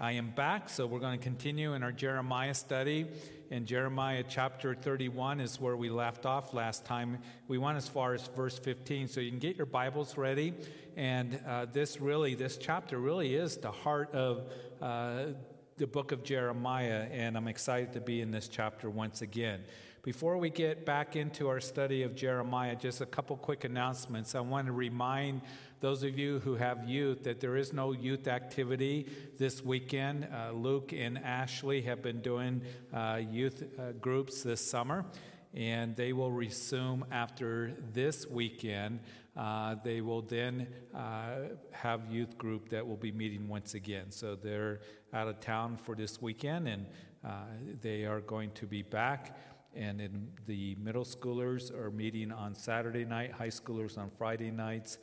I am back, so we're going to continue in our Jeremiah study. In Jeremiah chapter 31 is where we left off last time. We went as far as verse 15, so you can get your Bibles ready. And uh, this really, this chapter really is the heart of uh, the book of Jeremiah, and I'm excited to be in this chapter once again. Before we get back into our study of Jeremiah, just a couple quick announcements. I want to remind those of you who have youth that there is no youth activity this weekend. Uh, Luke and Ashley have been doing uh, youth uh, groups this summer, and they will resume after this weekend. Uh, they will then uh, have youth group that will be meeting once again. So they're out of town for this weekend, and uh, they are going to be back and the middle schoolers are meeting on Saturday night, high schoolers on Friday nights.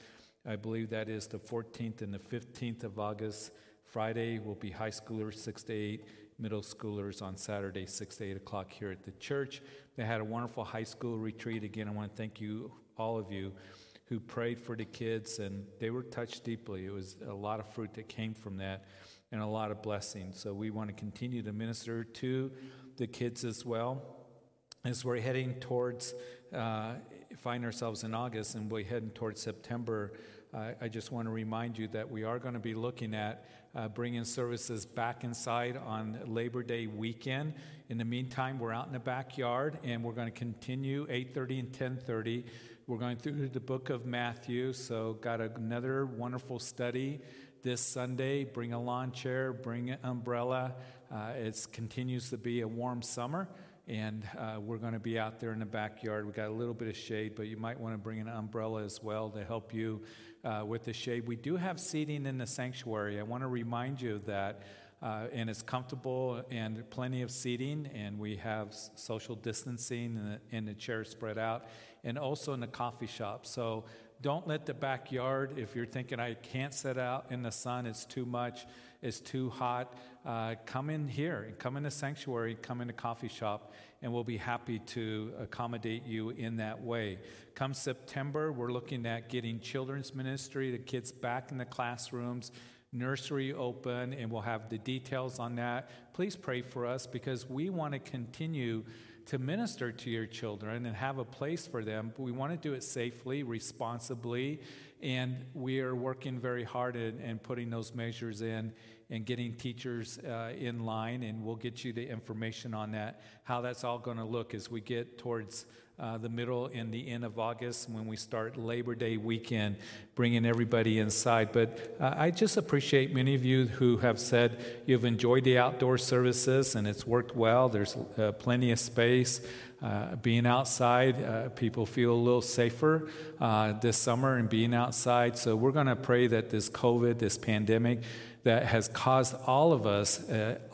I believe that is the 14th and the 15th of August. Friday will be high schoolers 6 to 8, middle schoolers on Saturday 6 to 8 o'clock here at the church. They had a wonderful high school retreat. Again, I want to thank you, all of you, who prayed for the kids, and they were touched deeply. It was a lot of fruit that came from that and a lot of blessings. So we want to continue to minister to the kids as well as we're heading towards, uh, find ourselves in August and we're heading towards September, uh, I just want to remind you that we are going to be looking at uh, bringing services back inside on Labor Day weekend. In the meantime, we're out in the backyard and we're going to continue 8:30 and 10:30. We're going through the book of Matthew, so got another wonderful study this Sunday. Bring a lawn chair, bring an umbrella. Uh, it continues to be a warm summer and uh, we're going to be out there in the backyard. We got a little bit of shade, but you might want to bring an umbrella as well to help you uh, with the shade. We do have seating in the sanctuary. I want to remind you that. Uh, and it's comfortable and plenty of seating, and we have social distancing and the, and the chairs spread out, and also in the coffee shop. So don't let the backyard, if you're thinking I can't sit out in the sun, it's too much, it's too hot, uh, come in here, come in the sanctuary, come in the coffee shop, and we'll be happy to accommodate you in that way. Come September, we're looking at getting children's ministry, the kids back in the classrooms, nursery open, and we'll have the details on that. Please pray for us because we want to continue to minister to your children and have a place for them. But we want to do it safely, responsibly, and we are working very hard and putting those measures in and getting teachers uh, in line. And we'll get you the information on that, how that's all going to look as we get towards uh, the middle and the end of August when we start Labor Day weekend, bringing everybody inside. But uh, I just appreciate many of you who have said you've enjoyed the outdoor services and it's worked well. There's uh, plenty of space. Uh, being outside, uh, people feel a little safer uh, this summer and being outside. So we're going to pray that this COVID, this pandemic, that has caused all of us,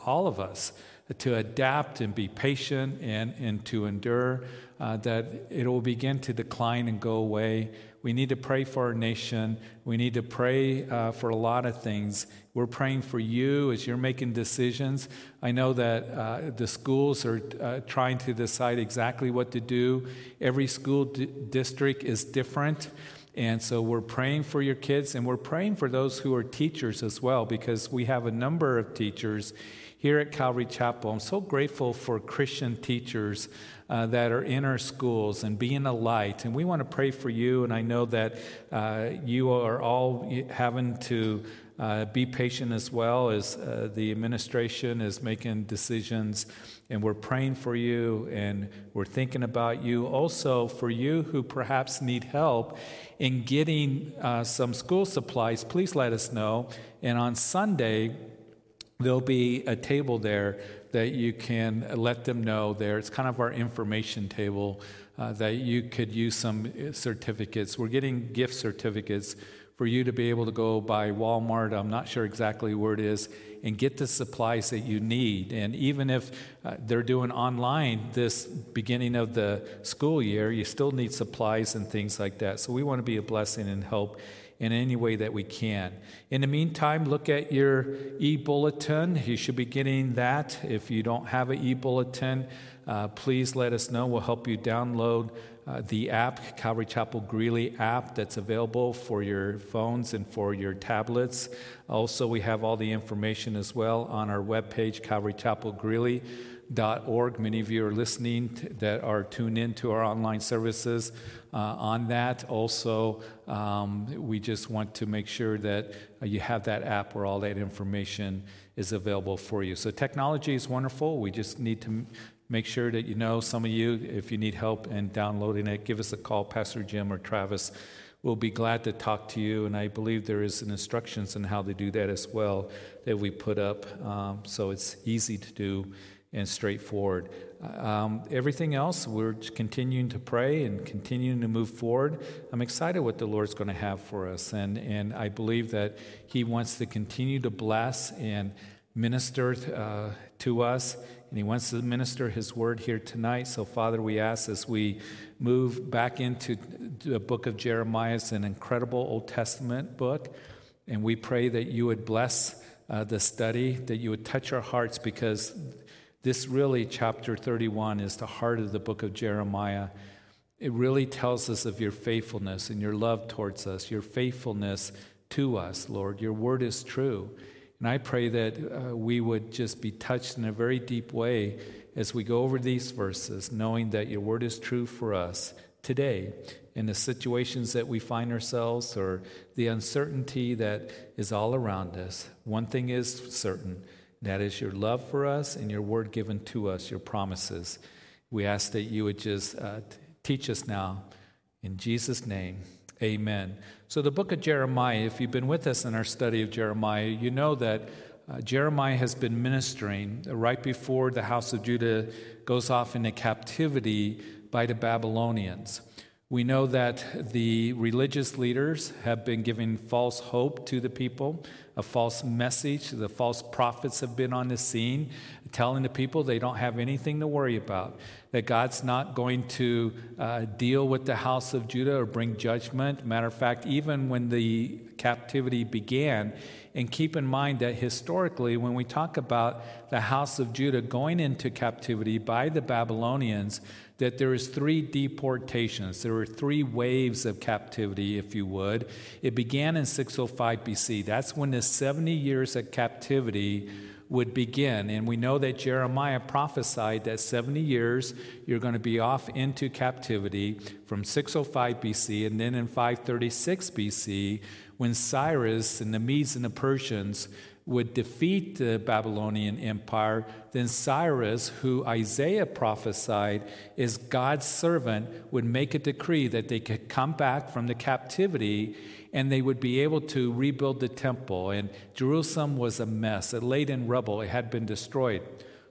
all of us, to adapt and be patient and, and to endure uh, that it will begin to decline and go away. We need to pray for our nation. We need to pray uh, for a lot of things. We're praying for you as you're making decisions. I know that uh, the schools are uh, trying to decide exactly what to do. Every school d- district is different. And so we're praying for your kids and we're praying for those who are teachers as well because we have a number of teachers here at Calvary Chapel. I'm so grateful for Christian teachers uh, that are in our schools and being a light. And we want to pray for you. And I know that uh, you are all having to. Uh, be patient as well as uh, the administration is making decisions, and we're praying for you and we're thinking about you. Also, for you who perhaps need help in getting uh, some school supplies, please let us know. And on Sunday, there'll be a table there that you can let them know there. It's kind of our information table uh, that you could use some certificates. We're getting gift certificates for you to be able to go by Walmart, I'm not sure exactly where it is, and get the supplies that you need. And even if uh, they're doing online this beginning of the school year, you still need supplies and things like that. So we want to be a blessing and help in any way that we can. In the meantime, look at your e bulletin. You should be getting that. If you don't have an e bulletin, uh, please let us know. We'll help you download uh, the app, Calvary Chapel Greeley app, that's available for your phones and for your tablets. Also, we have all the information as well on our webpage, calvarychapelgreeley.org. Many of you are listening that are tuned in to our online services uh, on that. Also, um, we just want to make sure that uh, you have that app where all that information is available for you. So, technology is wonderful. We just need to Make sure that you know some of you, if you need help in downloading it, give us a call, Pastor Jim or Travis. We'll be glad to talk to you, and I believe there is instructions on how to do that as well that we put up, um, so it's easy to do and straightforward. Um, everything else, we're continuing to pray and continuing to move forward. I'm excited what the Lord's going to have for us, and and I believe that He wants to continue to bless and minister uh, to us and he wants to minister his word here tonight. So, Father, we ask as we move back into the book of Jeremiah, it's an incredible Old Testament book, and we pray that you would bless uh, the study, that you would touch our hearts, because this really, chapter 31, is the heart of the book of Jeremiah. It really tells us of your faithfulness and your love towards us, your faithfulness to us, Lord. Your word is true. And I pray that uh, we would just be touched in a very deep way as we go over these verses, knowing that your word is true for us today in the situations that we find ourselves or the uncertainty that is all around us. One thing is certain that is your love for us and your word given to us, your promises. We ask that you would just uh, teach us now. In Jesus' name, amen. So, the book of Jeremiah, if you've been with us in our study of Jeremiah, you know that uh, Jeremiah has been ministering right before the house of Judah goes off into captivity by the Babylonians. We know that the religious leaders have been giving false hope to the people, a false message. The false prophets have been on the scene telling the people they don't have anything to worry about, that God's not going to uh, deal with the house of Judah or bring judgment. Matter of fact, even when the captivity began, and keep in mind that historically, when we talk about the house of Judah going into captivity by the Babylonians, that there is three deportations. There were three waves of captivity, if you would. It began in 605 BC. That's when the 70 years of captivity would begin. And we know that Jeremiah prophesied that 70 years you're going to be off into captivity from 605 BC. And then in 536 BC, when Cyrus and the Medes and the Persians would defeat the Babylonian Empire, then Cyrus, who Isaiah prophesied is God's servant, would make a decree that they could come back from the captivity and they would be able to rebuild the temple. And Jerusalem was a mess, it laid in rubble, it had been destroyed.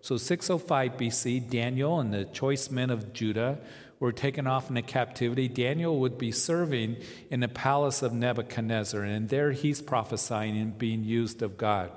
So, 605 BC, Daniel and the choice men of Judah were taken off into captivity, Daniel would be serving in the palace of Nebuchadnezzar, and there he's prophesying and being used of God.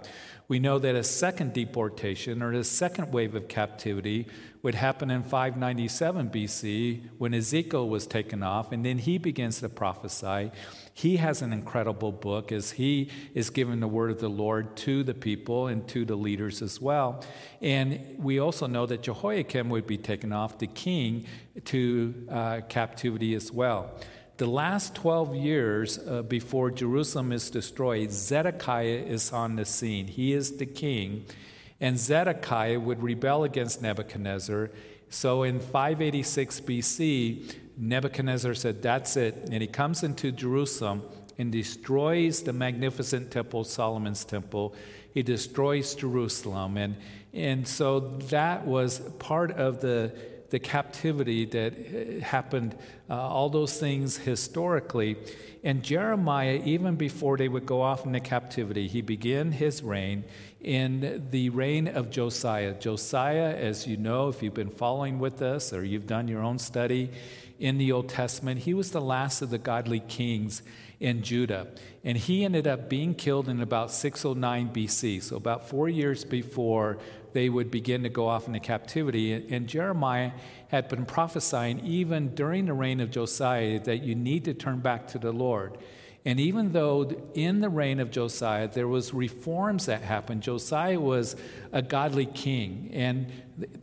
We know that a second deportation or a second wave of captivity would happen in 597 BC when Ezekiel was taken off, and then he begins to prophesy. He has an incredible book as he is giving the word of the Lord to the people and to the leaders as well. And we also know that Jehoiakim would be taken off, the king, to uh, captivity as well. The last 12 years uh, before Jerusalem is destroyed, Zedekiah is on the scene. He is the king. And Zedekiah would rebel against Nebuchadnezzar. So in 586 BC, Nebuchadnezzar said, That's it. And he comes into Jerusalem and destroys the magnificent temple, Solomon's temple. He destroys Jerusalem. And, and so that was part of the, the captivity that uh, happened, uh, all those things historically. And Jeremiah, even before they would go off into captivity, he began his reign in the reign of Josiah. Josiah, as you know, if you've been following with us or you've done your own study in the Old Testament, he was the last of the godly kings in Judah. And he ended up being killed in about 609 BC, so about four years before they would begin to go off into captivity. And Jeremiah had been prophesying even during the reign of Josiah that you need to turn back to the Lord. And even though in the reign of Josiah there was reforms that happened, Josiah was a godly king, and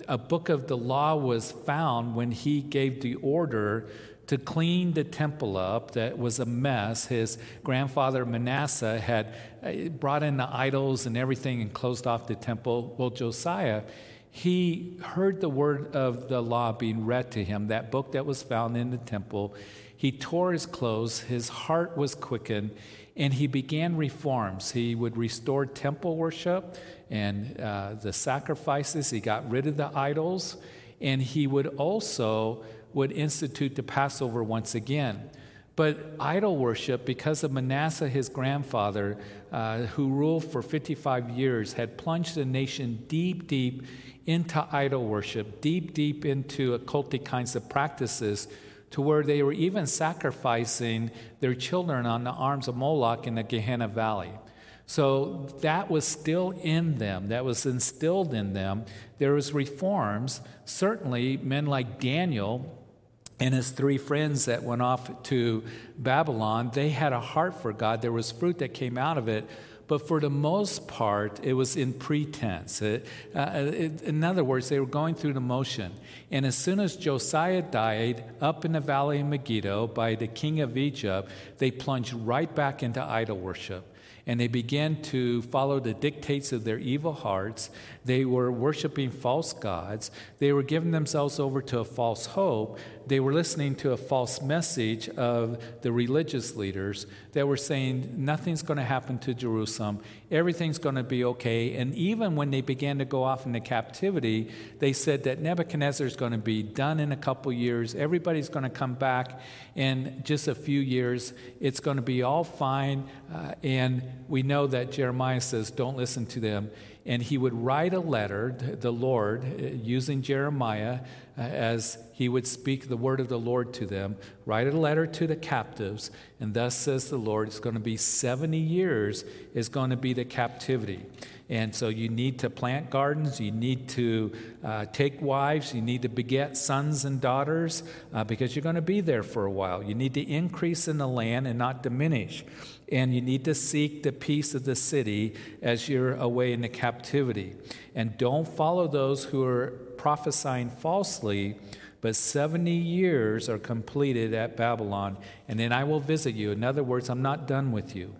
a book of the law was found when he gave the order to clean the temple up that was a mess. His grandfather Manasseh had uh, brought in the idols and everything and closed off the temple. Well, Josiah, he heard the word of the law being read to him, that book that was found in the temple. He tore his clothes, his heart was quickened, and he began reforms. He would restore temple worship and uh, the sacrifices. He got rid of the idols, and he would also would institute the Passover once again. But idol worship, because of Manasseh, his grandfather, uh, who ruled for 55 years, had plunged the nation deep, deep into idol worship, deep, deep into occultic kinds of practices to where they were even sacrificing their children on the arms of Moloch in the Gehenna Valley. So that was still in them, that was instilled in them. There was reforms. Certainly, men like Daniel and his three friends that went off to Babylon, they had a heart for God. There was fruit that came out of it but for the most part, it was in pretense. It, uh, it, in other words, they were going through the motion. And as soon as Josiah died up in the valley of Megiddo by the king of Egypt, they plunged right back into idol worship and they began to follow the dictates of their evil hearts. They were worshiping false gods. They were giving themselves over to a false hope. They were listening to a false message of the religious leaders that were saying nothing's going to happen to Jerusalem, everything's going to be okay. And even when they began to go off into captivity, they said that Nebuchadnezzar is going to be done in a couple years, everybody's going to come back in just a few years, it's going to be all fine. Uh, and we know that Jeremiah says, Don't listen to them and he would write a letter, the Lord, uh, using Jeremiah uh, as he would speak the word of the Lord to them, write a letter to the captives, and thus says the Lord, it's going to be 70 years, is going to be the captivity. And so you need to plant gardens, you need to uh, take wives, you need to beget sons and daughters uh, because you're going to be there for a while. You need to increase in the land and not diminish. And you need to seek the peace of the city as you're away in the captivity. And don't follow those who are prophesying falsely. But 70 years are completed at Babylon, and then I will visit you. In other words, I'm not done with you.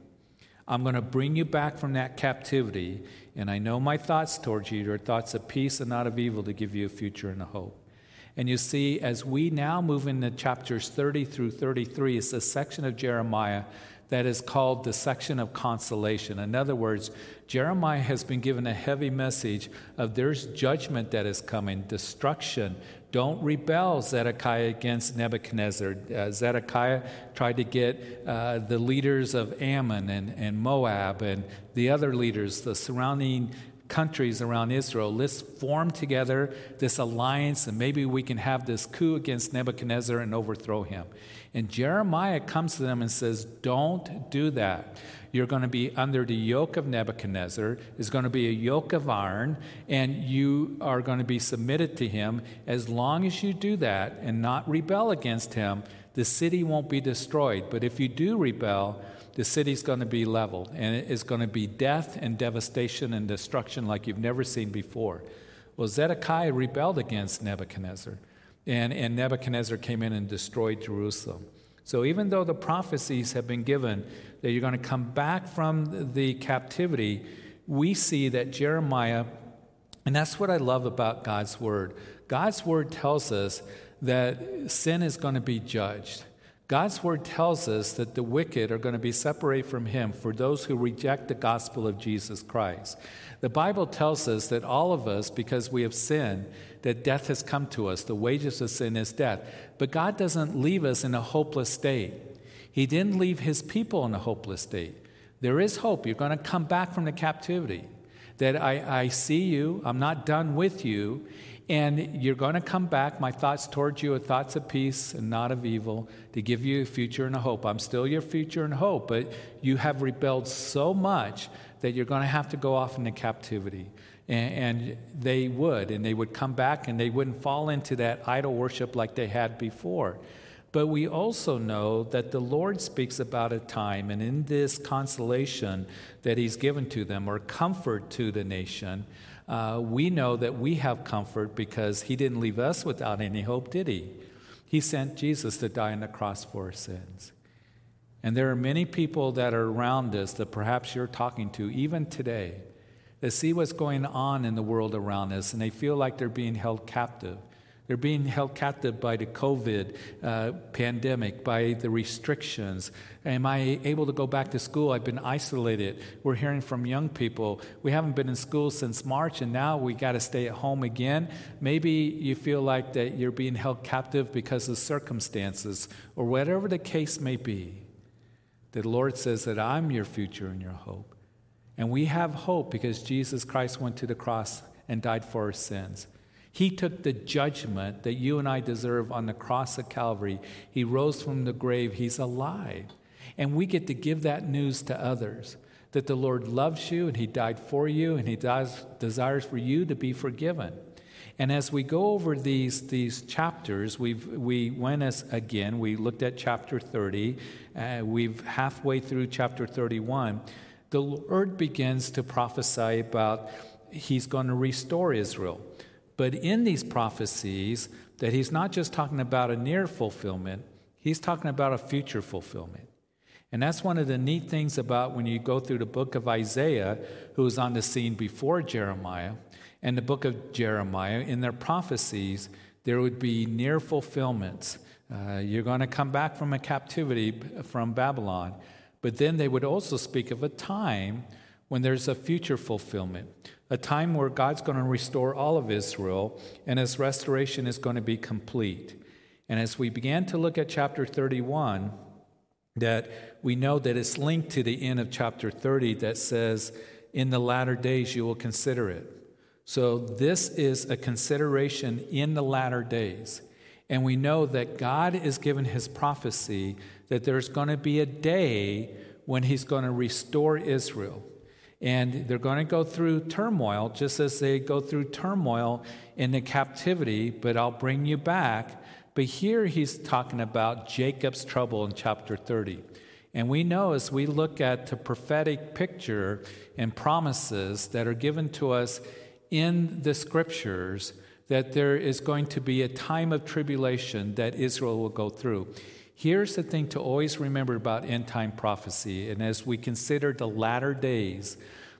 I'm going to bring you back from that captivity, and I know my thoughts towards you are thoughts of peace and not of evil to give you a future and a hope. And you see, as we now move into chapters 30 through 33, it's a section of Jeremiah that is called the section of consolation. In other words, Jeremiah has been given a heavy message of there's judgment that is coming, destruction. Don't rebel, Zedekiah, against Nebuchadnezzar. Uh, Zedekiah tried to get uh, the leaders of Ammon and, and Moab and the other leaders, the surrounding countries around Israel. Let's form together this alliance and maybe we can have this coup against Nebuchadnezzar and overthrow him. And Jeremiah comes to them and says, Don't do that. You're going to be under the yoke of Nebuchadnezzar. It's going to be a yoke of iron, and you are going to be submitted to him. As long as you do that and not rebel against him, the city won't be destroyed. But if you do rebel, the city's going to be leveled, and it's going to be death and devastation and destruction like you've never seen before. Well, Zedekiah rebelled against Nebuchadnezzar, and, and Nebuchadnezzar came in and destroyed Jerusalem. So even though the prophecies have been given that you're going to come back from the captivity, we see that Jeremiah, and that's what I love about God's word. God's word tells us that sin is going to be judged. God's word tells us that the wicked are going to be separated from him for those who reject the gospel of Jesus Christ. The Bible tells us that all of us, because we have sinned, that death has come to us. The wages of sin is death. But God doesn't leave us in a hopeless state. He didn't leave his people in a hopeless state. There is hope. You're going to come back from the captivity. That I, I see you, I'm not done with you, and you're going to come back. My thoughts towards you are thoughts of peace and not of evil to give you a future and a hope. I'm still your future and hope, but you have rebelled so much that you're going to have to go off into captivity. And, and they would, and they would come back and they wouldn't fall into that idol worship like they had before. But we also know that the Lord speaks about a time, and in this consolation that He's given to them, or comfort to the nation, uh, we know that we have comfort because He didn't leave us without any hope, did He? He sent Jesus to die on the cross for our sins. And there are many people that are around us that perhaps you're talking to, even today, that see what's going on in the world around us and they feel like they're being held captive. They're being held captive by the COVID uh, pandemic, by the restrictions. Am I able to go back to school? I've been isolated. We're hearing from young people. We haven't been in school since March, and now we got to stay at home again. Maybe you feel like that you're being held captive because of circumstances, or whatever the case may be. The Lord says that I'm your future and your hope. And we have hope because Jesus Christ went to the cross and died for our sins. He took the judgment that you and I deserve on the cross of Calvary. He rose from the grave. He's alive. And we get to give that news to others that the Lord loves you and He died for you and He desires for you to be forgiven. And as we go over these, these chapters, we've, we went as again, we looked at chapter 30, uh, we've halfway through chapter 31. The Lord begins to prophesy about He's going to restore Israel. But in these prophecies, that he's not just talking about a near fulfillment, he's talking about a future fulfillment. And that's one of the neat things about when you go through the book of Isaiah, who was on the scene before Jeremiah, and the book of Jeremiah, in their prophecies, there would be near fulfillments. Uh, you're going to come back from a captivity from Babylon. But then they would also speak of a time when there's a future fulfillment a time where God's going to restore all of Israel, and his restoration is going to be complete. And as we began to look at chapter 31, that we know that it's linked to the end of chapter 30 that says, In the latter days you will consider it. So this is a consideration in the latter days. And we know that God is given his prophecy that there's going to be a day when he's going to restore Israel. And they're going to go through turmoil just as they go through turmoil in the captivity, but I'll bring you back. But here he's talking about Jacob's trouble in chapter 30. And we know as we look at the prophetic picture and promises that are given to us in the scriptures, that there is going to be a time of tribulation that Israel will go through. Here's the thing to always remember about end time prophecy. And as we consider the latter days,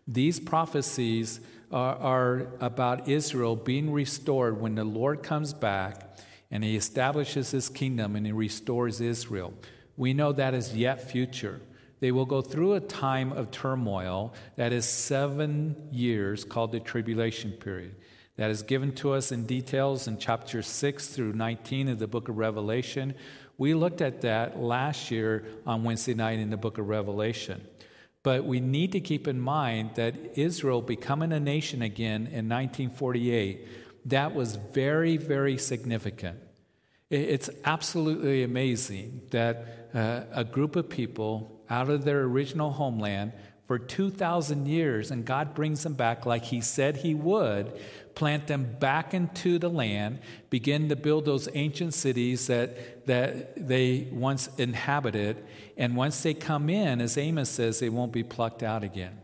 these prophecies are, are, about Israel being restored when the Lord comes back and he establishes his kingdom and he restores Israel. We know that is yet future. They will go through a time of turmoil that is seven years called the tribulation period. That is given to us in details in chapter 6 through 19 of the book of Revelation. We looked at that last year on Wednesday night in the book of Revelation. But we need to keep in mind that Israel becoming a nation again in 1948, that was very, very significant. It's absolutely amazing that uh, a group of people out of their original homeland for 2,000 years, and God brings them back like He said He would, plant them back into the land, begin to build those ancient cities that, that they once inhabited. And once they come in, as Amos says, they won't be plucked out again.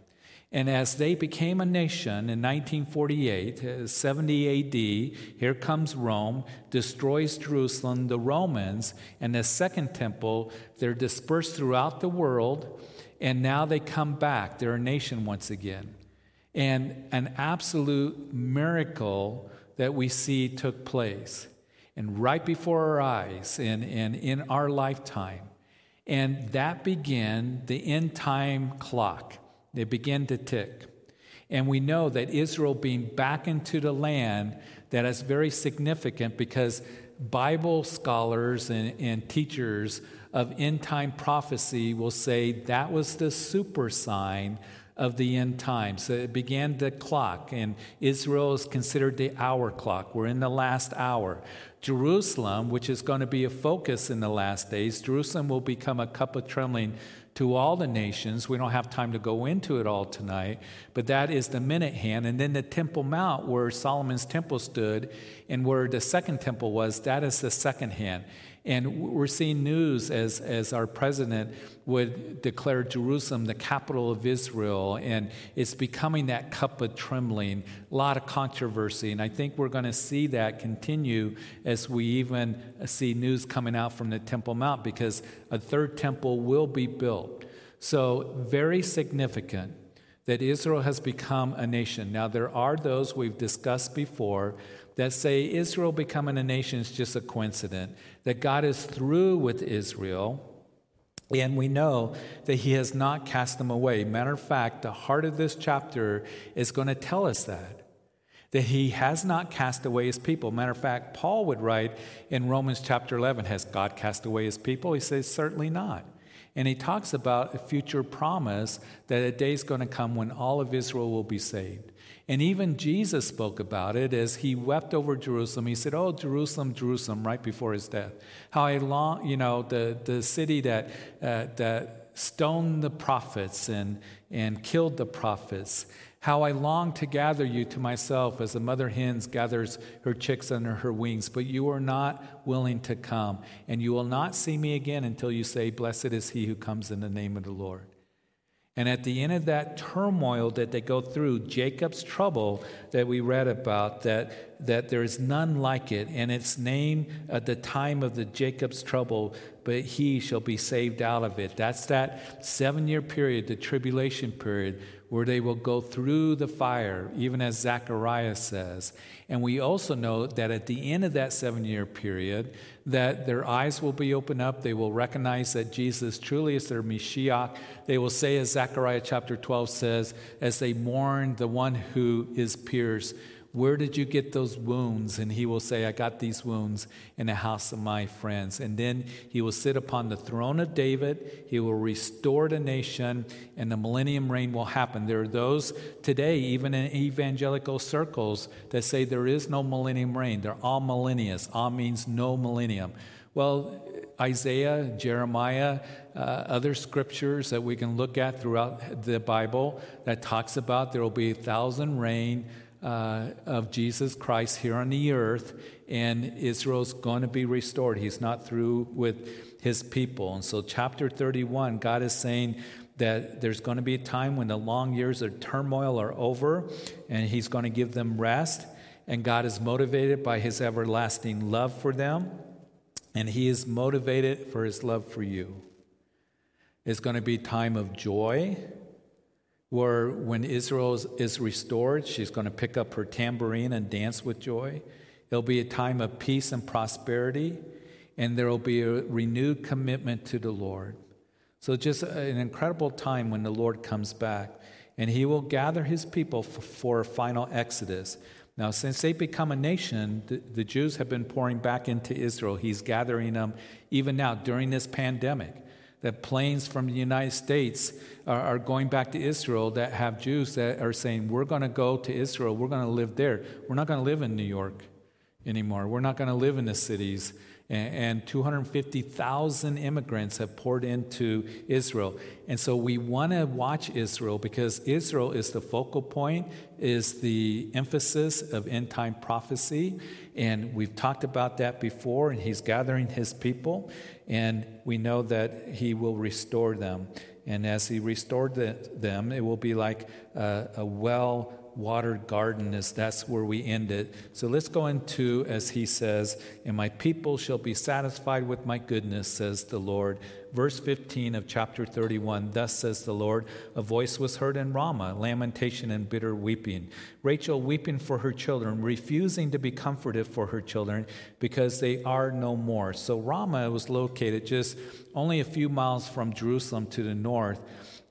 And as they became a nation in 1948, uh, 70 AD, here comes Rome, destroys Jerusalem, the Romans, and the second temple. They're dispersed throughout the world, and now they come back. They're a nation once again. And an absolute miracle that we see took place. And right before our eyes and, and in our lifetime. And that began the end time clock. It began to tick. And we know that Israel being back into the land, that is very significant because Bible scholars and, and teachers of end time prophecy will say that was the super sign of the end times. It began the clock, and Israel is considered the hour clock. We're in the last hour. Jerusalem, which is going to be a focus in the last days, Jerusalem will become a cup of trembling to all the nations. We don't have time to go into it all tonight, but that is the minute hand. And then the Temple Mount, where Solomon's temple stood and where the second temple was, that is the second hand. And we're seeing news as, as our president would declare Jerusalem the capital of Israel, and it's becoming that cup of trembling, a lot of controversy. And I think we're going to see that continue as we even see news coming out from the Temple Mount because a third temple will be built. So, very significant that Israel has become a nation. Now, there are those we've discussed before that say Israel becoming a nation is just a coincidence, that God is through with Israel. And we know that he has not cast them away. Matter of fact, the heart of this chapter is going to tell us that. That he has not cast away his people. Matter of fact, Paul would write in Romans chapter 11 Has God cast away his people? He says, Certainly not. And he talks about a future promise that a day is going to come when all of Israel will be saved. And even Jesus spoke about it as he wept over Jerusalem. He said, Oh, Jerusalem, Jerusalem, right before his death. How I long, you know, the, the city that, uh, that stoned the prophets and, and killed the prophets. How I long to gather you to myself as a mother hen gathers her chicks under her wings, but you are not willing to come. And you will not see me again until you say, Blessed is he who comes in the name of the Lord. And at the end of that turmoil that they go through, Jacob's trouble that we read about, that, that there is none like it, and its name at the time of the Jacob's trouble, but he shall be saved out of it. That's that seven year period, the tribulation period, where they will go through the fire, even as Zechariah says. And we also know that at the end of that seven year period, that their eyes will be opened up. They will recognize that Jesus truly is their Mashiach. They will say, as Zechariah chapter 12 says, as they mourn the one who is pierced, where did you get those wounds? And he will say, I got these wounds in the house of my friends. And then he will sit upon the throne of David. He will restore the nation, and the millennium reign will happen. There are those today, even in evangelical circles, that say there is no millennium reign. They're amillennialists. All means no millennium. Well, Isaiah, Jeremiah, uh, other scriptures that we can look at throughout the Bible that talks about there will be a thousand reign uh, of Jesus Christ here on the earth, and Israel's going to be restored. He's not through with his people. And so, chapter 31, God is saying that there's going to be a time when the long years of turmoil are over, and He's going to give them rest. And God is motivated by His everlasting love for them, and He is motivated for His love for you. It's going to be time of joy where when Israel is restored, she's going to pick up her tambourine and dance with joy. It'll be a time of peace and prosperity, and there will be a renewed commitment to the Lord. So, just an incredible time when the Lord comes back, and He will gather His people for a final exodus. Now, since they've become a nation, the, the Jews have been pouring back into Israel. He's gathering them even now during this pandemic that planes from the United States are, are, going back to Israel that have Jews that are saying, We're going to go to Israel. We're going to live there. We're not going to live in New York anymore. We're not going to live in the cities and 250,000 immigrants have poured into Israel. And so we want to watch Israel because Israel is the focal point, is the emphasis of end time prophecy. And we've talked about that before, and he's gathering his people, and we know that he will restore them. And as he restored the, them, it will be like a, a well watered garden is that's where we end it. So let's go into, as he says, and my people shall be satisfied with my goodness, says the Lord. Verse 15 of chapter 31 Thus says the Lord, a voice was heard in Ramah, lamentation and bitter weeping. Rachel weeping for her children, refusing to be comforted for her children because they are no more. So Ramah was located just only a few miles from Jerusalem to the north.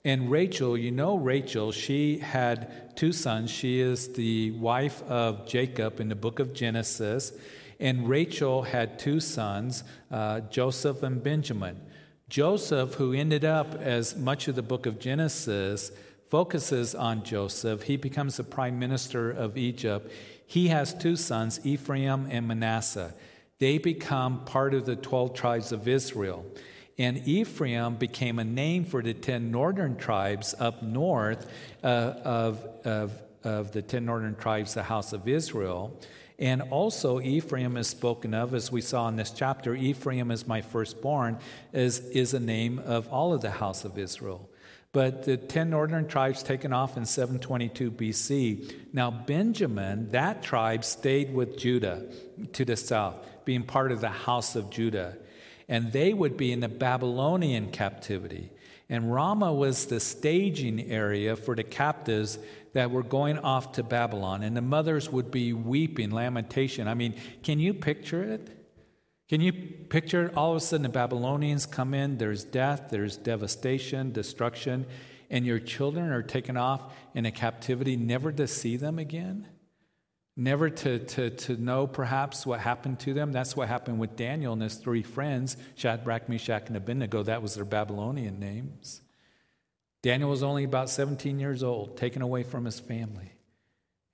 And Rachel, you know Rachel, she had two sons. She is the wife of Jacob in the book of Genesis. And Rachel had two sons, uh, Joseph and Benjamin. Joseph, who ended up, as much of the book of Genesis focuses on Joseph, he becomes the prime minister of Egypt. He has two sons, Ephraim and Manasseh. They become part of the 12 tribes of Israel. And Ephraim became a name for the 10 northern tribes up north uh, of, of of the ten northern tribes, the house of Israel. And also, Ephraim is spoken of, as we saw in this chapter. Ephraim is my firstborn, is, is a name of all of the house of Israel. But the 10 northern tribes taken off in 722 BC. Now, Benjamin, that tribe, stayed with Judah to the south, being part of the house of Judah. And they would be in the Babylonian captivity. And Ramah was the staging area for the captives that were going off to Babylon. And the mothers would be weeping, lamentation. I mean, can you picture it? Can you picture all of a sudden the Babylonians come in, there's death, there's devastation, destruction, and your children are taken off in a captivity, never to see them again? Never to, to, to know perhaps what happened to them. That's what happened with Daniel and his three friends, Shadrach, Meshach, and Abednego. That was their Babylonian names. Daniel was only about 17 years old, taken away from his family.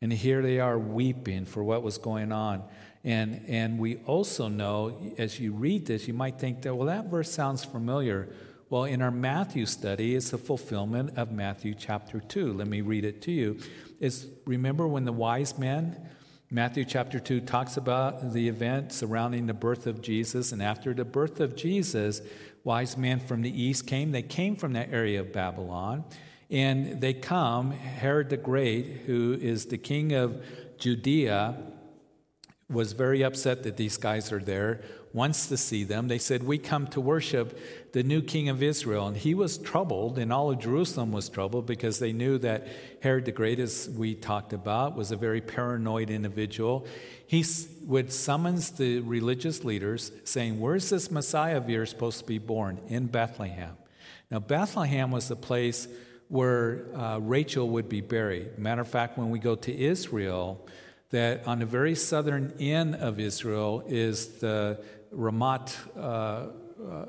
And here they are weeping for what was going on. And, and we also know, as you read this, you might think that, well, that verse sounds familiar. Well, in our Matthew study, it's the fulfillment of Matthew chapter 2. Let me read it to you. It's, remember when the wise men, Matthew chapter 2 talks about the event surrounding the birth of Jesus, and after the birth of Jesus, wise men from the east came. They came from that area of Babylon, and they come, Herod the Great, who is the king of Judea, was very upset that these guys are there, wants to see them. They said, We come to worship the new king of Israel. And he was troubled, and all of Jerusalem was troubled because they knew that Herod the Great, as we talked about, was a very paranoid individual. He would summons the religious leaders saying, Where's this Messiah of yours supposed to be born? In Bethlehem. Now, Bethlehem was the place where uh, Rachel would be buried. Matter of fact, when we go to Israel, that on the very southern end of Israel is the Ramat uh, uh,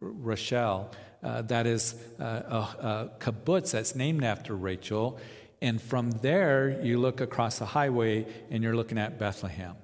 Rachel. Uh, that is a, a kibbutz that's named after Rachel. And from there, you look across the highway and you're looking at Bethlehem.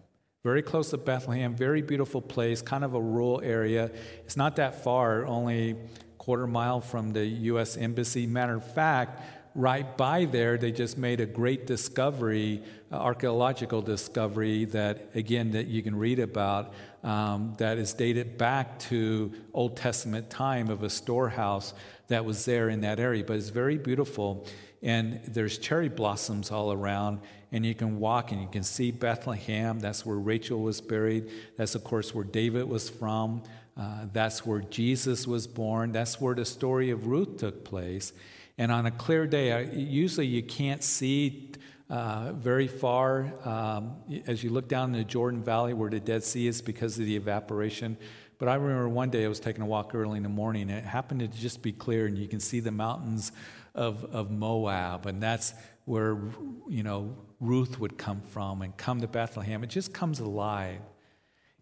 Very close to Bethlehem, very beautiful place, kind of a rural area. It's not that far, only quarter mile from the U.S. Embassy. Matter of fact, right by there, they just made a great discovery, uh, archaeological discovery that, again, that you can read about, um, that is dated back to Old Testament time of a storehouse that was there in that area. But it's very beautiful, and there's cherry blossoms all around, and you can walk and you can see Bethlehem. That's where Rachel was buried. That's, of course, where David was from. Uh, that's where Jesus was born. That's where the story of Ruth took place. And on a clear day, usually you can't see uh, very far um, as you look down in the Jordan Valley where the Dead Sea is because of the evaporation. But I remember one day I was taking a walk early in the morning, and it happened to just be clear, and you can see the mountains of, of Moab, and that's where you know Ruth would come from and come to Bethlehem. It just comes alive.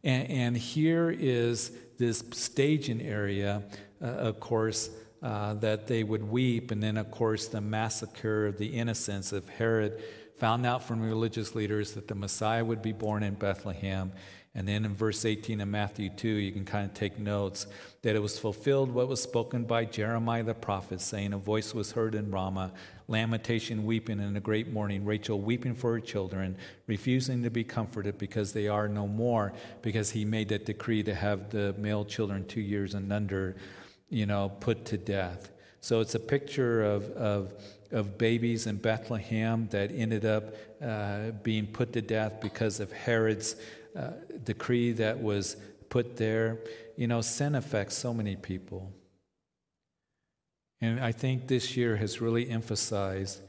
And, and here is this staging area, uh, of course, uh, that they would weep. And then, of course, the massacre of the innocents of Herod found out from religious leaders that the Messiah would be born in Bethlehem. And then in verse 18 of Matthew 2, you can kind of take notes that it was fulfilled what was spoken by Jeremiah the prophet, saying, A voice was heard in Ramah, lamentation, weeping, and a great mourning, Rachel weeping for her children, refusing to be comforted because they are no more, because he made that decree to have the male children two years and under you know, put to death. So it's a picture of, of, of babies in Bethlehem that ended up uh, being put to death because of Herod's uh, decree that was put there. You know, sin affects so many people. And I think this year has really emphasized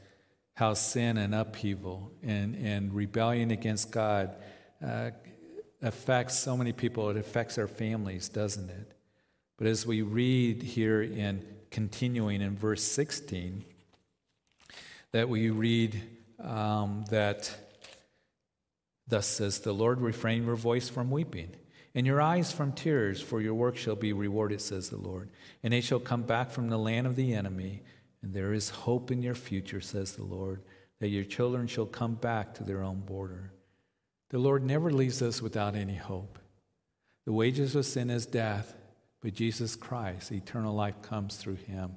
how sin and upheaval and, and rebellion against God uh, affects so many people. It affects our families, doesn't it? But as we read here in continuing in verse 16, that we read um, that, thus says the Lord, refrain your voice from weeping and your eyes from tears, for your work shall be rewarded, says the Lord. And they shall come back from the land of the enemy, and there is hope in your future, says the Lord, that your children shall come back to their own border. The Lord never leaves us without any hope. The wages of sin is death, but Jesus Christ, eternal life comes through him.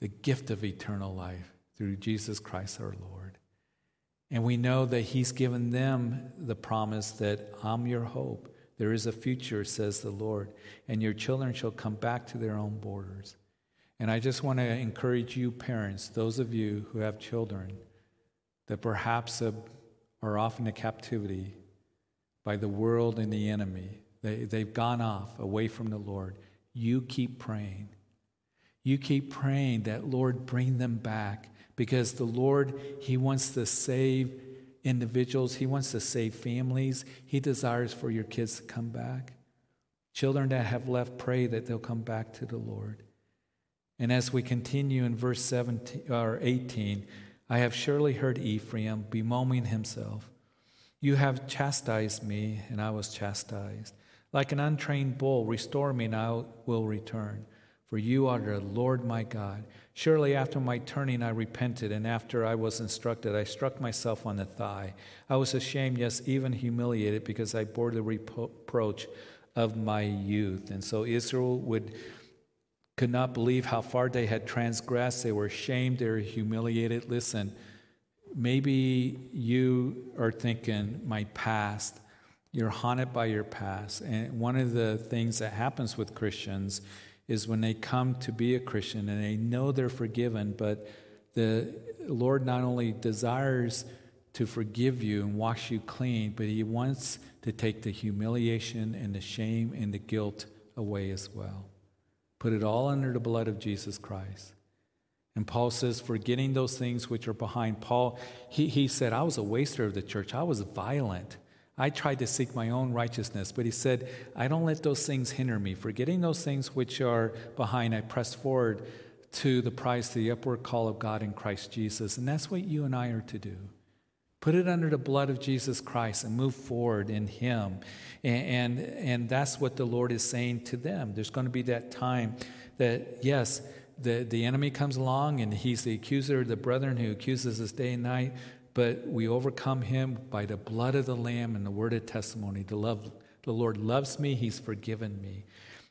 The gift of eternal life through Jesus Christ our Lord. And we know that He's given them the promise that I'm your hope. There is a future, says the Lord, and your children shall come back to their own borders. And I just want to encourage you, parents, those of you who have children that perhaps uh, are off into captivity by the world and the enemy. They, they've gone off away from the Lord. You keep praying. You keep praying that, Lord, bring them back because the Lord, He wants to save individuals, He wants to save families. He desires for your kids to come back. Children that have left, pray that they'll come back to the Lord. And as we continue in verse 17 or 18, I have surely heard Ephraim bemoaning himself. You have chastised me, and I was chastised. Like an untrained bull, restore me, and I will return. For you are the Lord my God. Surely after my turning I repented, and after I was instructed, I struck myself on the thigh. I was ashamed, yes, even humiliated, because I bore the reproach of my youth. And so Israel would could not believe how far they had transgressed. They were ashamed, they were humiliated. Listen, maybe you are thinking, my past. You're haunted by your past. And one of the things that happens with Christians is when they come to be a Christian and they know they're forgiven, but the Lord not only desires to forgive you and wash you clean, but He wants to take the humiliation and the shame and the guilt away as well. Put it all under the blood of Jesus Christ. And Paul says, forgetting those things which are behind. Paul, he, he said, I was a waster of the church. I was violent. I tried to seek my own righteousness. But he said, I don't let those things hinder me. Forgetting those things which are behind, I press forward to the prize, to the upward call of God in Christ Jesus. And that's what you and I are to do. Put it under the blood of Jesus Christ and move forward in Him. And, and, and that's what the Lord is saying to them. There's going to be that time that, yes, the, the enemy comes along and he's the accuser the brethren who accuses us day and night, but we overcome him by the blood of the Lamb and the word of testimony. The, love, the Lord loves me, He's forgiven me.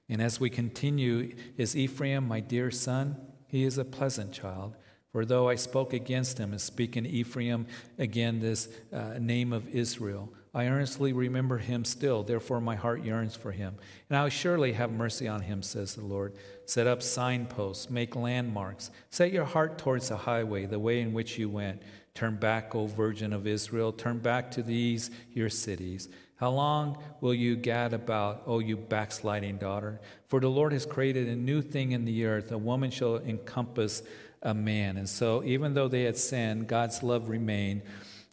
And as we continue, is Ephraim my dear son? He is a pleasant child. For though I spoke against him, and speak in Ephraim again, this uh, name of Israel, I earnestly remember him still. Therefore, my heart yearns for him. And I will surely have mercy on him, says the Lord. Set up signposts, make landmarks. Set your heart towards the highway, the way in which you went. Turn back, O Virgin of Israel. Turn back to these your cities. How long will you gad about, O you backsliding daughter? For the Lord has created a new thing in the earth. A woman shall encompass a man. And so, even though they had sinned, God's love remained.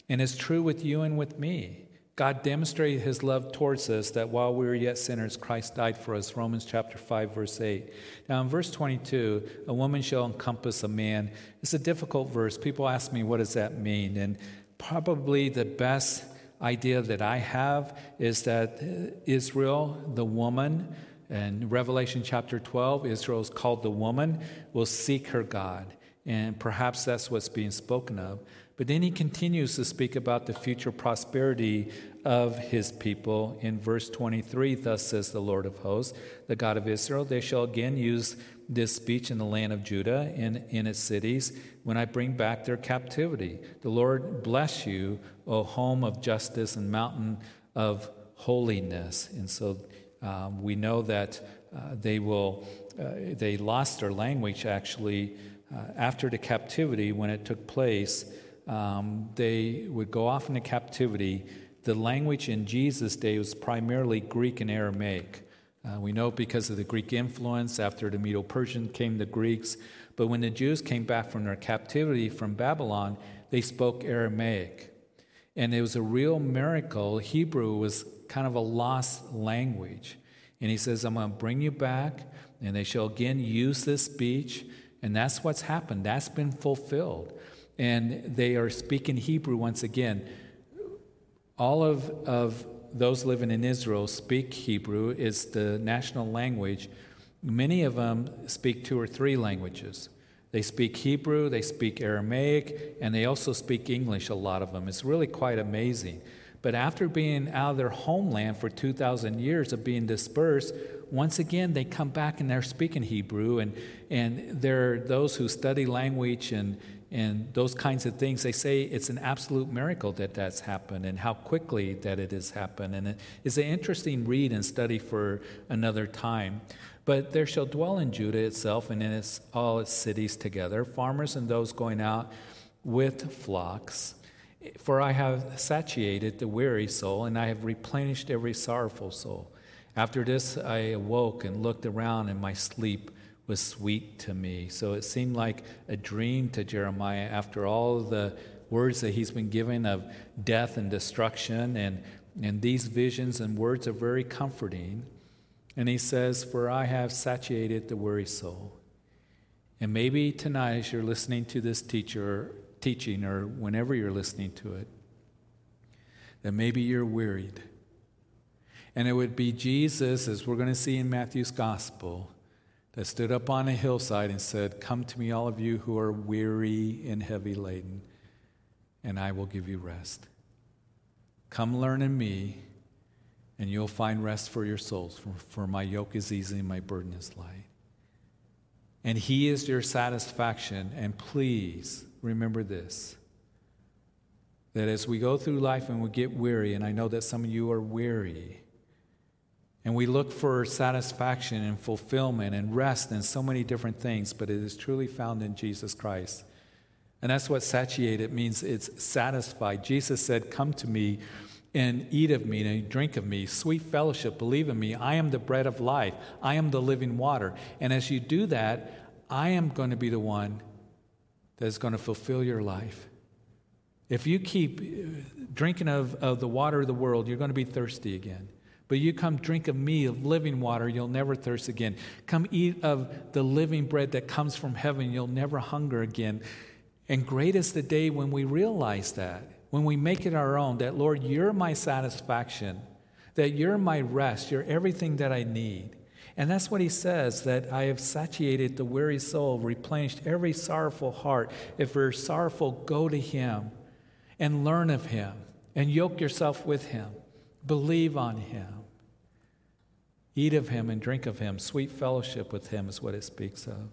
And is true with you and with me. God demonstrated his love towards us that while we were yet sinners, Christ died for us. Romans chapter 5, verse 8. Now, in verse 22, a woman shall encompass a man. It's a difficult verse. People ask me, what does that mean? And probably the best idea that I have is that Israel, the woman, in Revelation chapter 12, Israel is called the woman, will seek her God. And perhaps that's what's being spoken of. But then he continues to speak about the future prosperity of his people in verse 23. Thus says the Lord of hosts, the God of Israel, they shall again use this speech in the land of Judah, and in its cities, when I bring back their captivity. The Lord bless you, O home of justice and mountain of holiness. And so um, we know that uh, they will, uh, they lost their language actually uh, after the captivity when it took place um, they would go off into captivity. The language in Jesus' day was primarily Greek and Aramaic. Uh, we know because of the Greek influence. After the Medo Persian came the Greeks. But when the Jews came back from their captivity from Babylon, they spoke Aramaic. And it was a real miracle. Hebrew was kind of a lost language. And he says, I'm going to bring you back, and they shall again use this speech. And that's what's happened. That's been fulfilled and they are speaking Hebrew once again. All of, of those living in Israel speak Hebrew, it's the national language. Many of them speak two or three languages. They speak Hebrew, they speak Aramaic, and they also speak English, a lot of them. It's really quite amazing. But after being out of their homeland for 2,000 years of being dispersed, once again they come back and they're speaking Hebrew. And, and there are those who study language and, and those kinds of things. They say it's an absolute miracle that that's happened and how quickly that it has happened. And it's an interesting read and study for another time. But there shall dwell in Judah itself and in its, all its cities together, farmers and those going out with flocks. For I have satiated the weary soul, and I have replenished every sorrowful soul. After this, I awoke and looked around, in my sleep was sweet to me. So it seemed like a dream to Jeremiah after all the words that he's been given of death and destruction. And, and these visions and words are very comforting. And he says, For I have satiated the weary soul. And maybe tonight, as you're listening to this teacher, teaching, or whenever you're listening to it, that maybe you're wearied. And it would be Jesus, as we're going to see in Matthew's gospel, that stood up on a hillside and said, Come to me, all of you who are weary and heavy laden, and I will give you rest. Come learn in me, and you'll find rest for your souls, for, for my yoke is easy and my burden is light. And He is your satisfaction. And please remember this that as we go through life and we get weary, and I know that some of you are weary, and we look for satisfaction and fulfillment and rest and so many different things, but it is truly found in Jesus Christ. And that's what satiated means it's satisfied. Jesus said, Come to me and eat of me and drink of me. Sweet fellowship, believe in me. I am the bread of life, I am the living water. And as you do that, I am going to be the one that's going to fulfill your life. If you keep drinking of, of the water of the world, you're going to be thirsty again. But you come drink of me, of living water, you'll never thirst again. Come eat of the living bread that comes from heaven, you'll never hunger again. And great is the day when we realize that, when we make it our own, that Lord, you're my satisfaction, that you're my rest, you're everything that I need. And that's what he says that I have satiated the weary soul, replenished every sorrowful heart. If you're sorrowful, go to him and learn of him and yoke yourself with him. Believe on him. Eat of him and drink of him. Sweet fellowship with him is what it speaks of.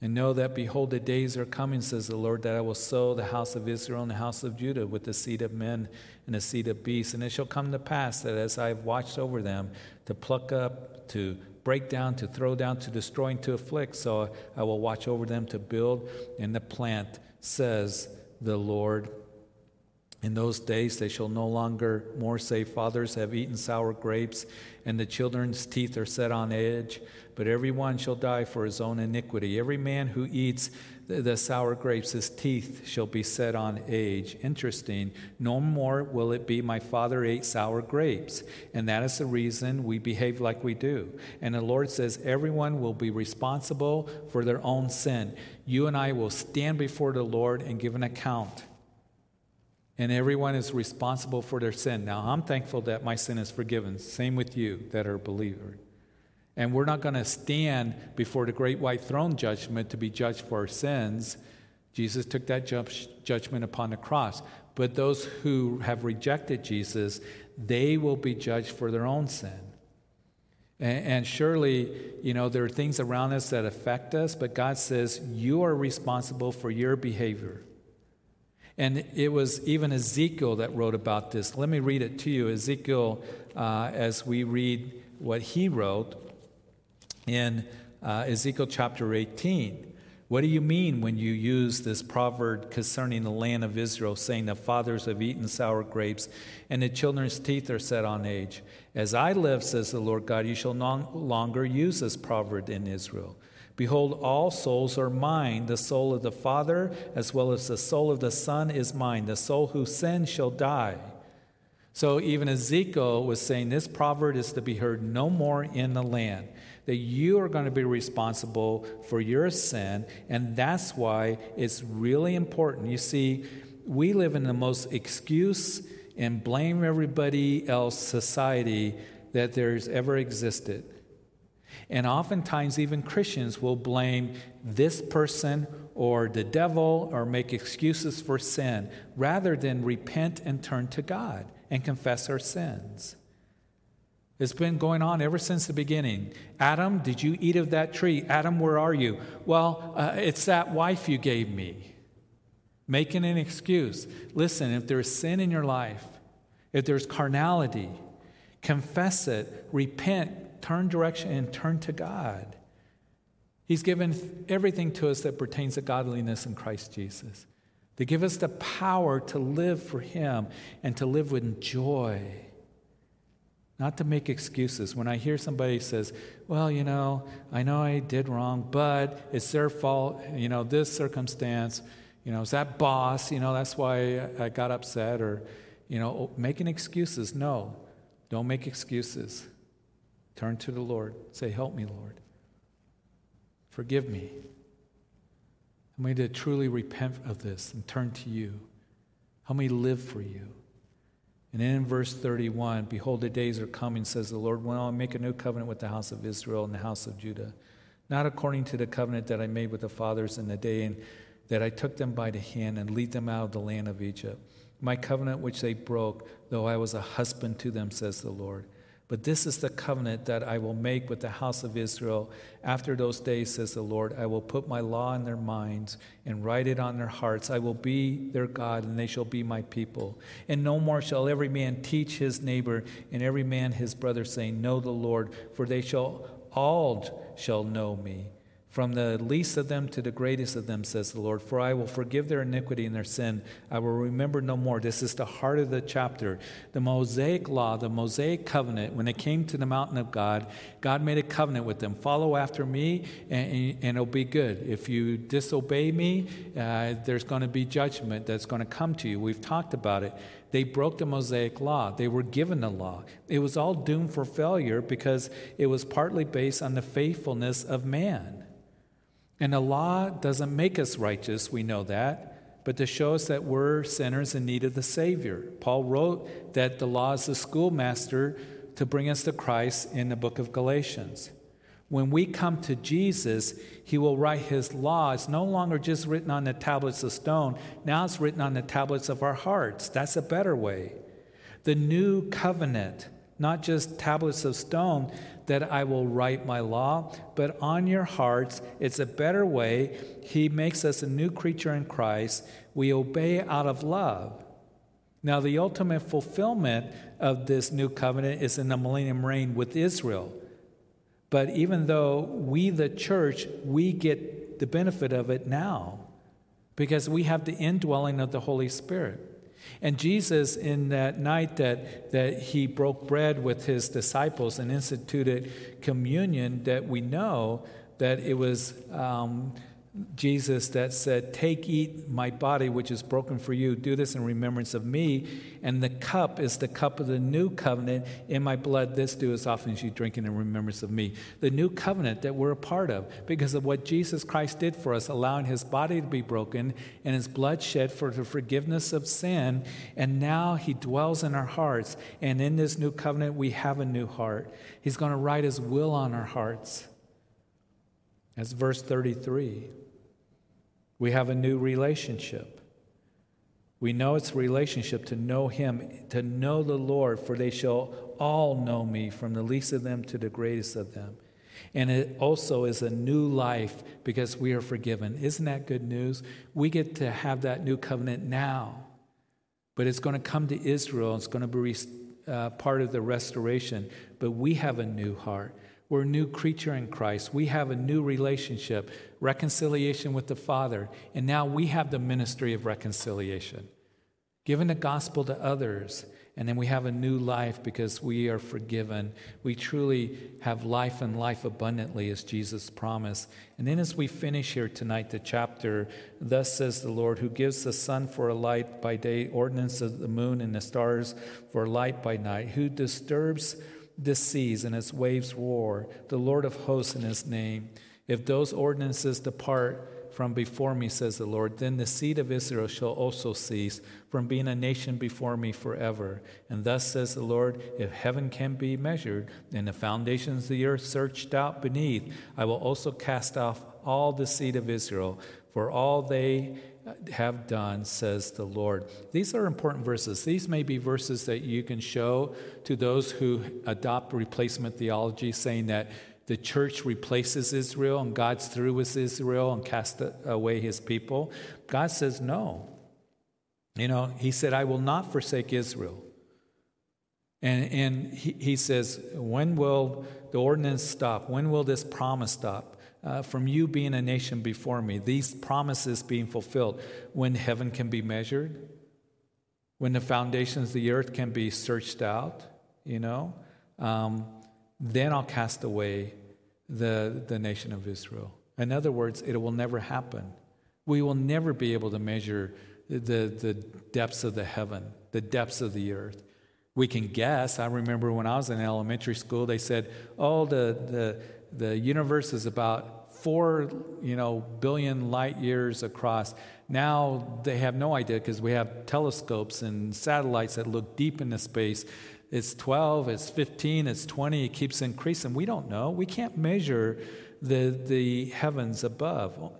And know that, behold, the days are coming, says the Lord, that I will sow the house of Israel and the house of Judah with the seed of men and the seed of beasts. And it shall come to pass that as I have watched over them, to pluck up, to break down, to throw down, to destroy, and to afflict, so I will watch over them to build and to plant, says the Lord in those days they shall no longer more say, Fathers have eaten sour grapes, and the children's teeth are set on edge. But every one shall die for his own iniquity. Every man who eats the, the sour grapes, his teeth shall be set on edge. Interesting. No more will it be, My father ate sour grapes. And that is the reason we behave like we do. And the Lord says, Everyone will be responsible for their own sin. You and I will stand before the Lord and give an account and everyone is responsible for their sin. Now, I'm thankful that my sin is forgiven. Same with you that are believers. And we're not going to stand before the great white throne judgment to be judged for our sins. Jesus took that judgment upon the cross. But those who have rejected Jesus, they will be judged for their own sin. And, and surely, you know, there are things around us that affect us, but God says you are responsible for your behavior. And it was even Ezekiel that wrote about this. Let me read it to you. Ezekiel, uh, as we read what he wrote in uh, Ezekiel chapter 18. What do you mean when you use this proverb concerning the land of Israel, saying the fathers have eaten sour grapes and the children's teeth are set on age? As I live, says the Lord God, you shall no longer use this proverb in Israel. Behold, all souls are mine. The soul of the Father, as well as the soul of the Son, is mine. The soul who sins shall die. So even Ezekiel was saying this proverb is to be heard no more in the land. That you are going to be responsible for your sin, and that's why it's really important. You see, we live in the most excuse and blame everybody else society that there's ever existed. And oftentimes, even Christians will blame this person or the devil or make excuses for sin rather than repent and turn to God and confess our sins. It's been going on ever since the beginning. Adam, did you eat of that tree? Adam, where are you? Well, uh, it's that wife you gave me. Making an excuse. Listen, if there's sin in your life, if there's carnality, confess it, repent, turn direction, and turn to God. He's given everything to us that pertains to godliness in Christ Jesus, to give us the power to live for Him and to live with joy not to make excuses. When I hear somebody says, "Well, you know, I know I did wrong, but it's their fault. You know, this circumstance. You know, it's that boss. You know, that's why I got upset." Or, you know, oh, making excuses. No, don't make excuses. Turn to the Lord. Say, "Help me, Lord. Forgive me." Help me to truly repent of this and turn to you. Help me live for you. And then in verse 31, behold, the days are coming, says the Lord, when I'll make a new covenant with the house of Israel and the house of Judah, not according to the covenant that I made with the fathers in the day that I took them by the hand and lead them out of the land of Egypt. My covenant which they broke, though I was a husband to them, says the Lord. But this is the covenant that I will make with the house of Israel. After those days, says the Lord, I will put my law in their minds and write it on their hearts. I will be their God, and they shall be my people. And no more shall every man teach his neighbor and every man his brother, saying, Know the Lord, for they shall all shall know me from the least of them to the greatest of them, says the Lord. For I will forgive their iniquity and their sin. I will remember no more. This is the heart of the chapter. The Mosaic law, the Mosaic covenant, when it came to the mountain of God, God made a covenant with them. Follow after me, and, and it'll be good. If you disobey me, uh, there's going to be judgment that's going to come to you. We've talked about it. They broke the Mosaic law. They were given the law. It was all doomed for failure because it was partly based on the faithfulness of man. And the law doesn't make us righteous, we know that, but to show us that we're sinners in need of the Savior. Paul wrote that the law is the schoolmaster to bring us to Christ in the book of Galatians. When we come to Jesus, he will write his law. It's no longer just written on the tablets of stone, now it's written on the tablets of our hearts. That's a better way. The new covenant, not just tablets of stone, that I will write my law, but on your hearts. It's a better way. He makes us a new creature in Christ. We obey out of love. Now, the ultimate fulfillment of this new covenant is in the millennium reign with Israel. But even though we, the church, we get the benefit of it now because we have the indwelling of the Holy Spirit. And Jesus, in that night that, that he broke bread with his disciples and instituted communion, that we know that it was um, Jesus that said, Take, eat my body, which is broken for you. Do this in remembrance of me. And the cup is the cup of the new covenant in my blood. This do as often as you drink it in remembrance of me. The new covenant that we're a part of because of what Jesus Christ did for us, allowing his body to be broken and his blood shed for the forgiveness of sin. And now he dwells in our hearts. And in this new covenant, we have a new heart. He's going to write his will on our hearts. That's verse 33. We have a new relationship. We know it's a relationship to know Him, to know the Lord, for they shall all know me, from the least of them to the greatest of them. And it also is a new life because we are forgiven. Isn't that good news? We get to have that new covenant now. But it's going to come to Israel, it's going to be uh, part of the restoration. But we have a new heart. We're a new creature in Christ. We have a new relationship, reconciliation with the Father. And now we have the ministry of reconciliation, giving the gospel to others. And then we have a new life because we are forgiven. We truly have life and life abundantly, as Jesus promised. And then, as we finish here tonight, the chapter, thus says the Lord, who gives the sun for a light by day, ordinance of the moon and the stars for light by night, who disturbs the seas and its waves roar, the Lord of hosts in his name. If those ordinances depart from before me, says the Lord, then the seed of Israel shall also cease from being a nation before me forever. And thus says the Lord, if heaven can be measured, and the foundations of the earth searched out beneath, I will also cast off all the seed of Israel, for all they have done, says the Lord. These are important verses. These may be verses that you can show to those who adopt replacement theology, saying that the church replaces Israel and God's through with Israel and cast away his people. God says, no. You know, he said, I will not forsake Israel. And, and he, he says, when will the ordinance stop? When will this promise stop? uh, from you being a nation before me, these promises being fulfilled, when heaven can be measured, when the foundations of the earth can be searched out, you know, um, then I'll cast away the, the nation of Israel. In other words, it will never happen. We will never be able to measure the, the depths of the heaven, the depths of the earth. We can guess. I remember when I was in elementary school, they said, oh, the, the, the universe is about four, you know, billion light years across. Now they have no idea because we have telescopes and satellites that look deep into space. It's 12, it's 15, it's 20, it keeps increasing. We don't know. We can't measure the, the heavens above.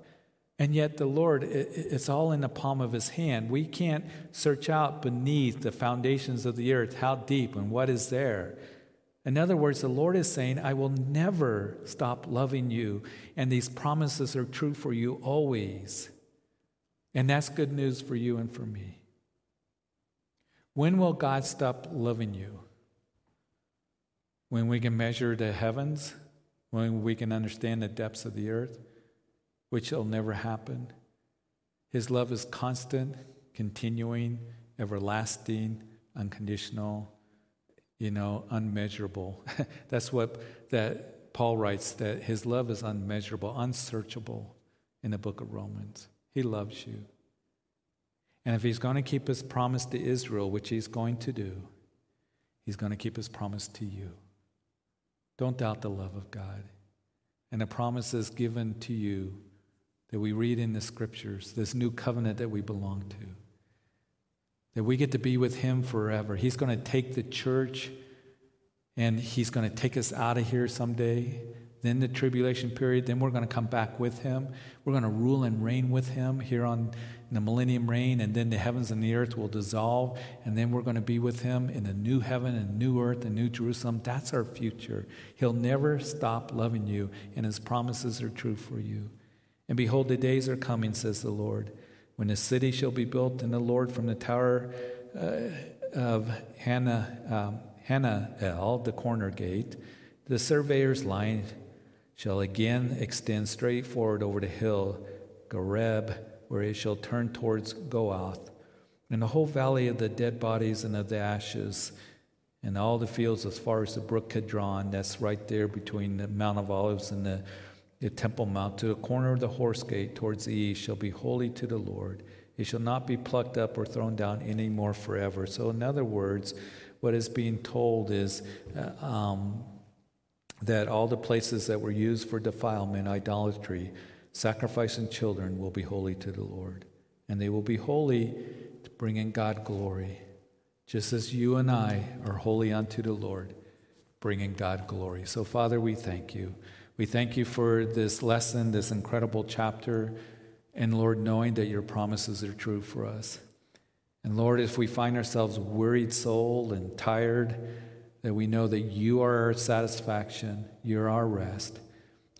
And yet, the Lord, it's all in the palm of His hand. We can't search out beneath the foundations of the earth how deep and what is there. In other words, the Lord is saying, I will never stop loving you, and these promises are true for you always. And that's good news for you and for me. When will God stop loving you? When we can measure the heavens? When we can understand the depths of the earth? Which will never happen. His love is constant, continuing, everlasting, unconditional you know, unmeasurable. That's what that Paul writes that his love is unmeasurable, unsearchable in the book of Romans. He loves you. And if he's going to keep his promise to Israel, which he's going to do, he's going to keep his promise to you. Don't doubt the love of God. And the promises given to you that we read in the scriptures, this new covenant that we belong to that we get to be with Him forever. He's going to take the church and He's going to take us out of here someday. Then the tribulation period, then we're going to come back with Him. We're going to rule and reign with Him here on the millennium reign, and then the heavens and the earth will dissolve, and then we're going to be with Him in a new heaven and new earth and new Jerusalem. That's our future. He'll never stop loving you, and His promises are true for you. And behold, the days are coming, says the Lord when a city shall be built in the Lord from the tower uh, of Hannah, um, Hananel, the corner gate, the surveyor's line shall again extend straight forward over the hill, Gareb, where it shall turn towards Goath, and the whole valley of the dead bodies and of the ashes, and all the fields as far as the brook Kidron, that's right there between the Mount of Olives and the the temple mount to the corner of the horse gate towards the east shall be holy to the Lord. It shall not be plucked up or thrown down any more forever. So, in other words, what is being told is uh, um, that all the places that were used for defilement, idolatry, sacrificing children will be holy to the Lord. And they will be holy to bring in God glory, just as you and I are holy unto the Lord, bringing God glory. So, Father, we thank you. We thank you for this lesson, this incredible chapter, and Lord, knowing that your promises are true for us. And Lord, if we find ourselves worried soul and tired, that we know that you are our satisfaction, you're our rest.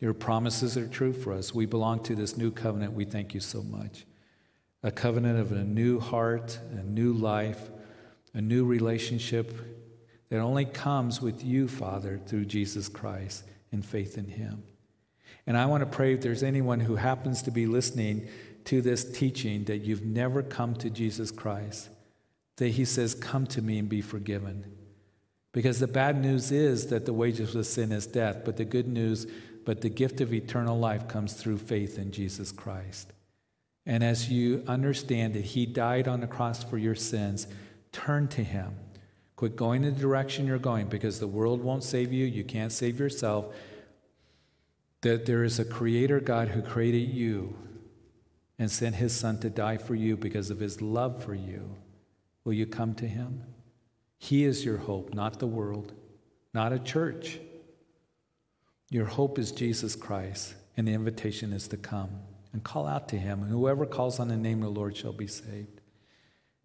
Your promises are true for us. We belong to this new covenant. We thank you so much. A covenant of a new heart, a new life, a new relationship that only comes with you, Father, through Jesus Christ and faith in Him. And I want to pray if there's anyone who happens to be listening to this teaching that you've never come to Jesus Christ, that He says, Come to me and be forgiven. Because the bad news is that the wages of sin is death, but the good news, but the gift of eternal life comes through faith in Jesus Christ. And as you understand that He died on the cross for your sins, turn to Him. Quit going in the direction you're going because the world won't save you. You can't save yourself. That there is a creator God who created you and sent his son to die for you because of his love for you. Will you come to him? He is your hope, not the world, not a church. Your hope is Jesus Christ, and the invitation is to come. and call out to him. And whoever calls on the name of the Lord shall be saved.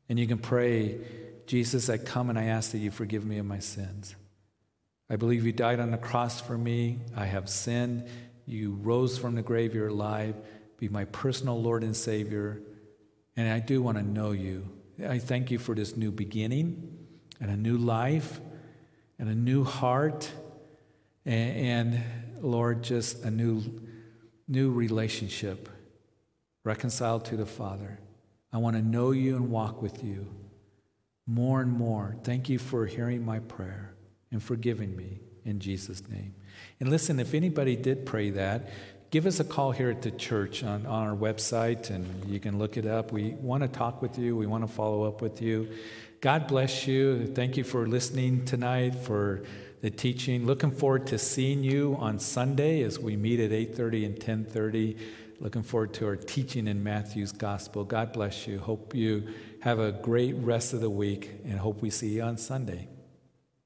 And you can pray, Jesus, I come and I ask that you forgive me of my sins. I believe you died on the cross for me. I have sinned. You rose from the grave. You're alive. Be my personal Lord and Savior. And I do want to know you. I thank you for this new beginning and a new life and a new heart. And, and Lord, just a new, new relationship reconciled to the Father. I want to know you and walk with you more and more. Thank you for hearing my prayer and forgiving me in Jesus' name. And listen, if anybody did pray that, give us a call here at the church on, on our website and you can look it up. We want to talk with you, we want to follow up with you. God bless you. Thank you for listening tonight, for the teaching. Looking forward to seeing you on Sunday as we meet at 8:30 and 10:30. Looking forward to our teaching in Matthew's gospel. God bless you. Hope you have a great rest of the week and hope we see you on Sunday.